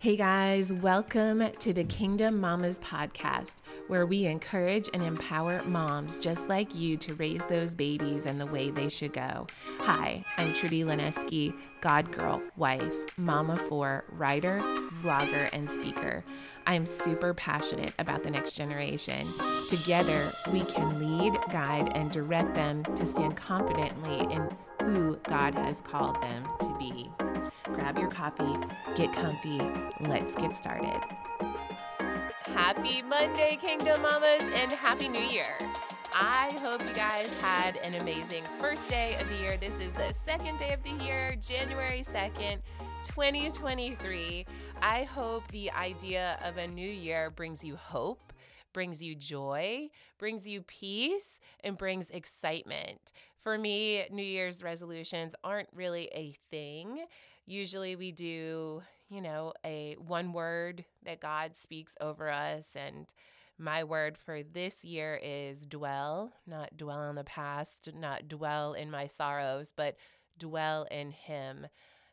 Hey guys, welcome to the Kingdom Mamas podcast, where we encourage and empower moms just like you to raise those babies in the way they should go. Hi, I'm Trudy Lineski, God girl, wife, mama for, writer, vlogger, and speaker. I'm super passionate about the next generation. Together, we can lead, guide, and direct them to stand confidently in who God has called them to be. Grab your coffee, get comfy, let's get started. Happy Monday, Kingdom Mamas, and Happy New Year! I hope you guys had an amazing first day of the year. This is the second day of the year, January 2nd. 2023. I hope the idea of a new year brings you hope, brings you joy, brings you peace, and brings excitement. For me, New Year's resolutions aren't really a thing. Usually we do, you know, a one word that God speaks over us and my word for this year is dwell, not dwell on the past, not dwell in my sorrows, but dwell in Him,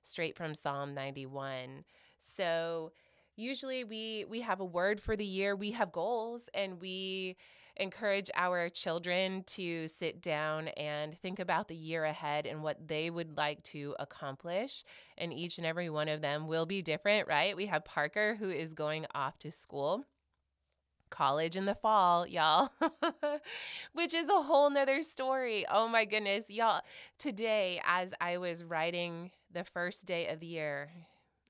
straight from Psalm 91. So, usually we we have a word for the year, we have goals and we encourage our children to sit down and think about the year ahead and what they would like to accomplish. And each and every one of them will be different, right? We have Parker who is going off to school college in the fall, y'all, which is a whole nother story. Oh my goodness, y'all. Today, as I was writing the first day of the year,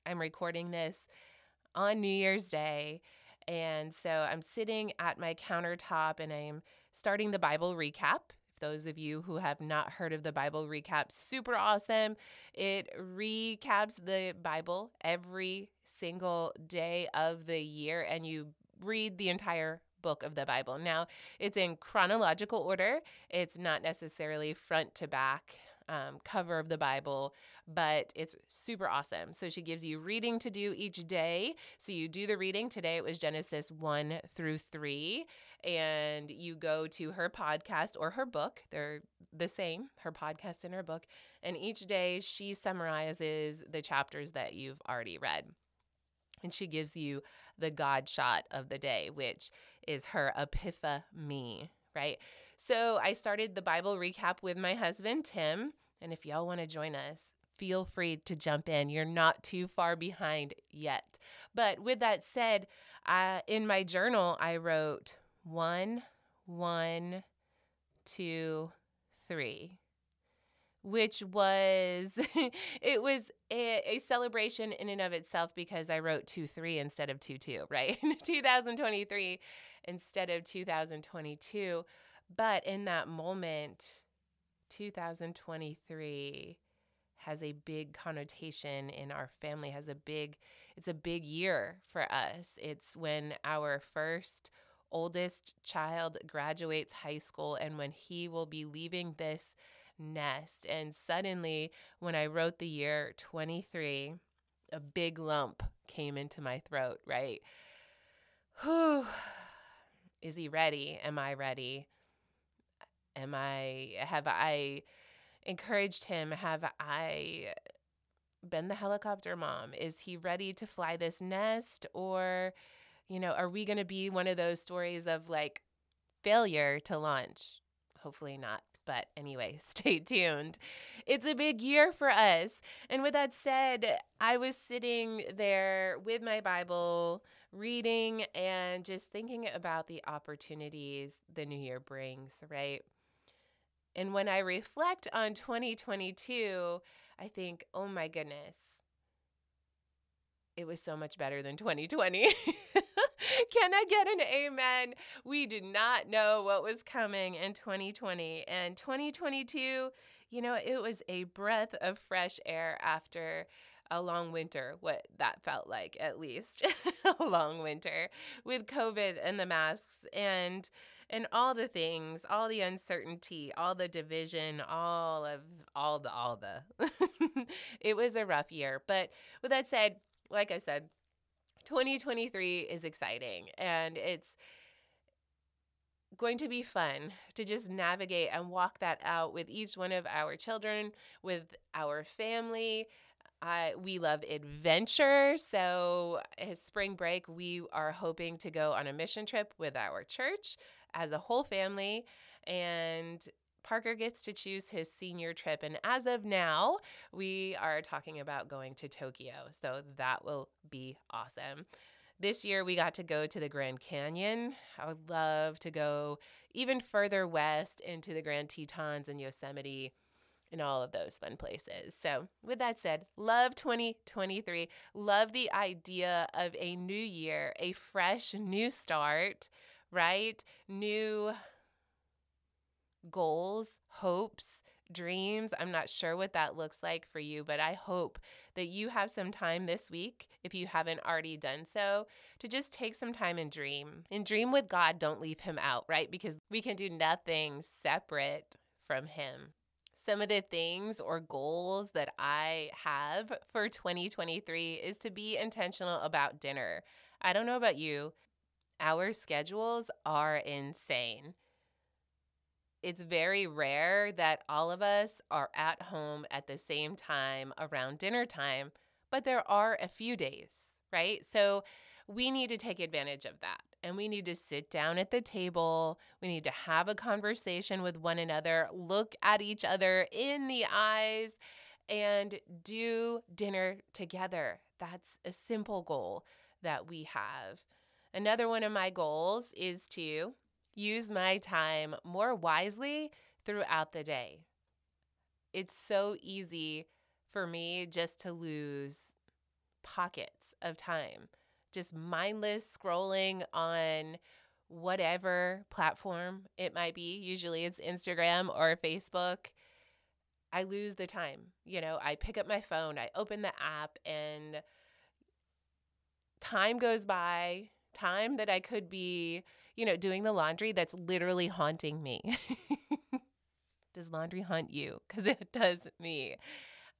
I'm recording this on New Year's Day. And so I'm sitting at my countertop and I'm starting the Bible recap. If those of you who have not heard of the Bible recap, super awesome. It recaps the Bible every single day of the year and you read the entire book of the Bible. Now, it's in chronological order, it's not necessarily front to back. Um, cover of the Bible, but it's super awesome. So she gives you reading to do each day. So you do the reading. Today it was Genesis 1 through 3. And you go to her podcast or her book. They're the same, her podcast and her book. And each day she summarizes the chapters that you've already read. And she gives you the God shot of the day, which is her epiphany, right? So I started the Bible recap with my husband, Tim. And if y'all want to join us, feel free to jump in. You're not too far behind yet. But with that said, uh, in my journal, I wrote one, one, two, three which was it was a, a, celebration in and of itself because I wrote 2 3 instead of 2 2, right? 2023 instead of 2022. But in that moment, 2023 has a big connotation in our family has a big it's a big year for us it's when our first oldest child graduates high school and when he will be leaving this nest. And suddenly, when I wrote the year 23, a big lump came into my throat, right? Whew. Is he ready? Am I ready? Am I, have I encouraged him? Have I been the helicopter mom? Is he ready to fly this nest? Or, you know, are we going to be one of those stories of like failure to launch? Hopefully not. But anyway, stay tuned. It's a big year for us. And with that said, I was sitting there with my Bible, reading and just thinking about the opportunities the new year brings, right? And when I reflect on 2022, I think, oh my goodness, it was so much better than 2020. Can I get an amen? We did not know what was coming in 2020. And 2022, you know, it was a breath of fresh air after a long winter, what that felt like at least. a long winter with COVID and the masks and and all the things, all the uncertainty, all the division, all of all the all the. it was a rough year. But with that said, like I said, 2023 is exciting and it's going to be fun to just navigate and walk that out with each one of our children, with our family. I we love adventure. So, his spring break, we are hoping to go on a mission trip with our church as a whole family. And Parker gets to choose his senior trip. And as of now, we are talking about going to Tokyo. So, that will be awesome. This year, we got to go to the Grand Canyon. I would love to go even further west into the Grand Tetons and Yosemite and all of those fun places. So, with that said, love 2023. Love the idea of a new year, a fresh new start, right? New goals, hopes, dreams. I'm not sure what that looks like for you, but I hope that you have some time this week, if you haven't already done so, to just take some time and dream. And dream with God, don't leave Him out, right? Because we can do nothing separate from Him some of the things or goals that I have for 2023 is to be intentional about dinner. I don't know about you, our schedules are insane. It's very rare that all of us are at home at the same time around dinner time, but there are a few days, right? So we need to take advantage of that and we need to sit down at the table. We need to have a conversation with one another, look at each other in the eyes, and do dinner together. That's a simple goal that we have. Another one of my goals is to use my time more wisely throughout the day. It's so easy for me just to lose pockets of time just mindless scrolling on whatever platform it might be. Usually it's Instagram or Facebook. I lose the time. You know, I pick up my phone, I open the app, and time goes by, time that I could be, you know, doing the laundry that's literally haunting me. does laundry haunt you? Because it does me.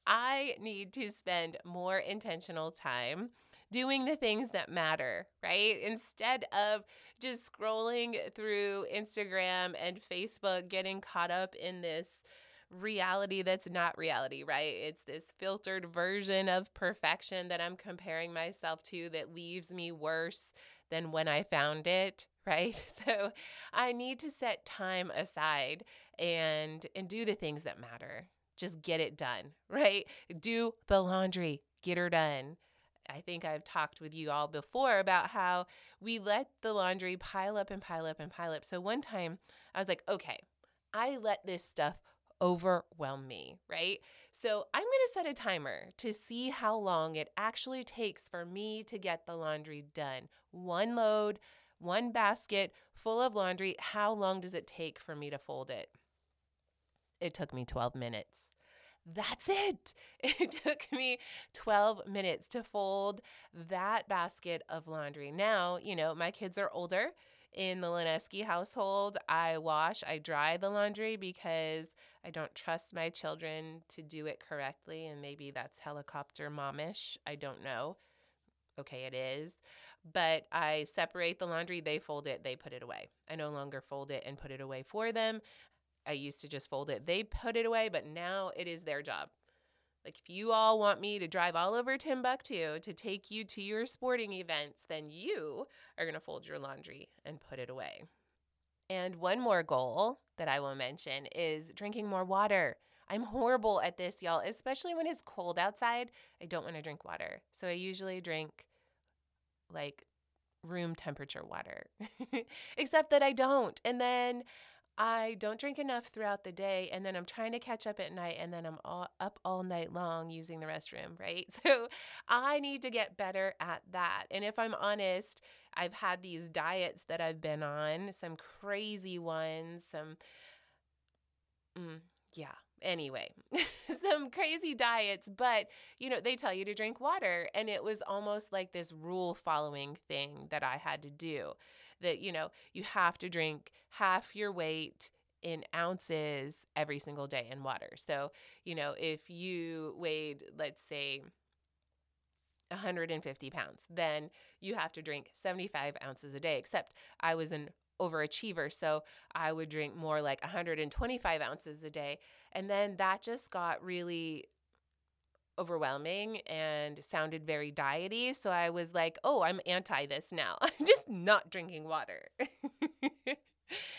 I need to spend more intentional time doing the things that matter, right? Instead of just scrolling through Instagram and Facebook, getting caught up in this reality that's not reality, right? It's this filtered version of perfection that I'm comparing myself to that leaves me worse than when I found it, right? So I need to set time aside and and do the things that matter. Just get it done, right? Do the laundry, get her done. I think I've talked with you all before about how we let the laundry pile up and pile up and pile up. So one time I was like, okay, I let this stuff overwhelm me, right? So I'm going to set a timer to see how long it actually takes for me to get the laundry done. One load, one basket full of laundry. How long does it take for me to fold it? It took me 12 minutes. That's it. It took me 12 minutes to fold that basket of laundry. Now, you know, my kids are older. In the Lineski household, I wash, I dry the laundry because I don't trust my children to do it correctly. And maybe that's helicopter momish. I don't know. Okay, it is. But I separate the laundry, they fold it, they put it away. I no longer fold it and put it away for them. I used to just fold it. They put it away, but now it is their job. Like, if you all want me to drive all over Timbuktu to take you to your sporting events, then you are going to fold your laundry and put it away. And one more goal that I will mention is drinking more water. I'm horrible at this, y'all, especially when it's cold outside. I don't want to drink water. So I usually drink like room temperature water, except that I don't. And then I don't drink enough throughout the day and then I'm trying to catch up at night and then I'm all up all night long using the restroom, right? So I need to get better at that. And if I'm honest, I've had these diets that I've been on, some crazy ones, some mm, yeah, anyway, some crazy diets, but you know, they tell you to drink water. And it was almost like this rule following thing that I had to do that, you know, you have to drink half your weight in ounces every single day in water. So, you know, if you weighed, let's say, 150 pounds, then you have to drink 75 ounces a day. Except I was an overachiever, so I would drink more like 125 ounces a day. And then that just got really overwhelming and sounded very diety. So I was like, oh, I'm anti this now. I'm just not drinking water. and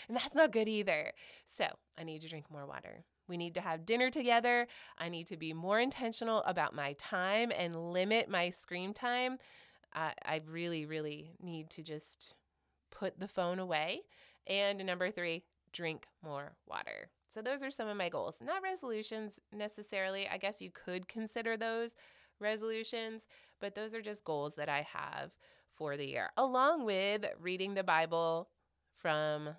that's not good either. So I need to drink more water. We need to have dinner together. I need to be more intentional about my time and limit my screen time. I, I really, really need to just put the phone away. And number three, drink more water. So, those are some of my goals. Not resolutions necessarily. I guess you could consider those resolutions, but those are just goals that I have for the year, along with reading the Bible from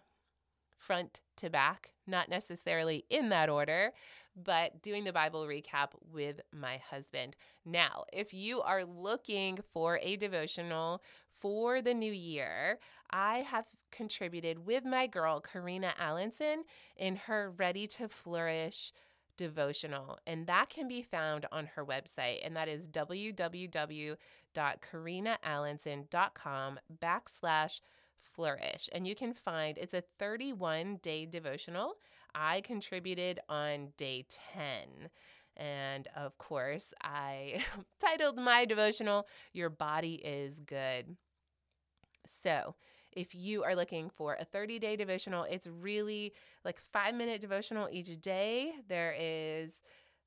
front to back, not necessarily in that order, but doing the Bible recap with my husband. Now, if you are looking for a devotional for the new year, I have contributed with my girl, Karina Allenson, in her Ready to Flourish devotional. And that can be found on her website. And that is www.karinaallenson.com backslash flourish. And you can find it's a 31 day devotional. I contributed on day 10. And of course, I titled my devotional, Your Body is Good. So, if you are looking for a 30 day devotional, it's really like five minute devotional each day. There is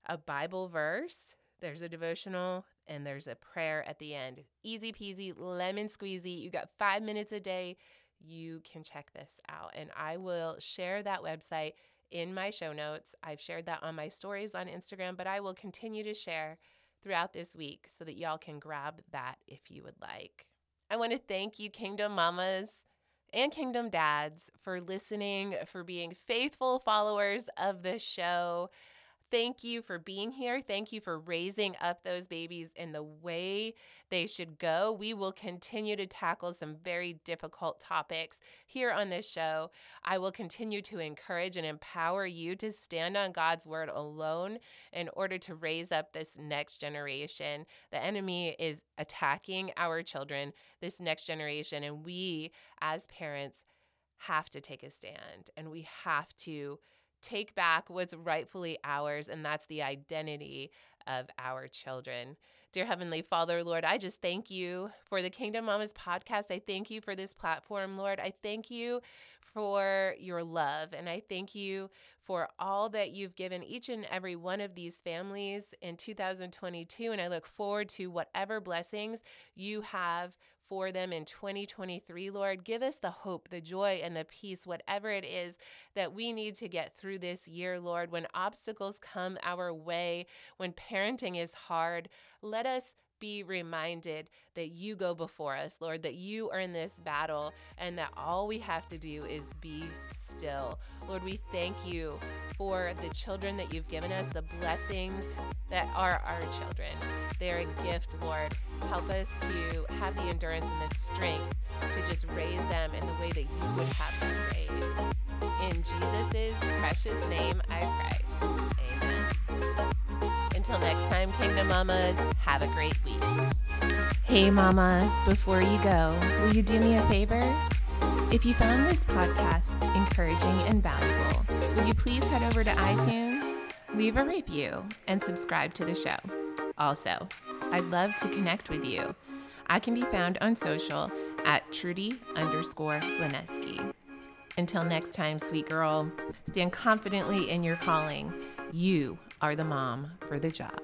a Bible verse, there's a devotional, and there's a prayer at the end. Easy peasy, lemon squeezy. You got five minutes a day. You can check this out. And I will share that website in my show notes. I've shared that on my stories on Instagram, but I will continue to share throughout this week so that y'all can grab that if you would like. I want to thank you, Kingdom Mamas and Kingdom Dads, for listening, for being faithful followers of this show. Thank you for being here. Thank you for raising up those babies in the way they should go. We will continue to tackle some very difficult topics here on this show. I will continue to encourage and empower you to stand on God's word alone in order to raise up this next generation. The enemy is attacking our children, this next generation, and we as parents have to take a stand and we have to take back what's rightfully ours, and that's the identity of our children. Dear Heavenly Father, Lord, I just thank you for the Kingdom Mamas podcast. I thank you for this platform, Lord. I thank you for your love, and I thank you for all that you've given each and every one of these families in 2022. And I look forward to whatever blessings you have for them in 2023, Lord. Give us the hope, the joy, and the peace, whatever it is that we need to get through this year, Lord. When obstacles come our way, when parenting is hard, let us be reminded that you go before us, Lord, that you are in this battle and that all we have to do is be still. Lord, we thank you for the children that you've given us, the blessings that are our children. They're a gift, Lord. Help us to have the endurance and the strength to just raise them in the way that you would have them raised. In Jesus' precious name, I pray. Amen. Until next time, Kingdom Mamas, have a great week. Hey, Mama, before you go, will you do me a favor? If you found this podcast encouraging and valuable, would you please head over to iTunes, leave a review, and subscribe to the show? Also, I'd love to connect with you. I can be found on social at Trudy underscore Lineski. Until next time, sweet girl, stand confidently in your calling. You are the mom for the job.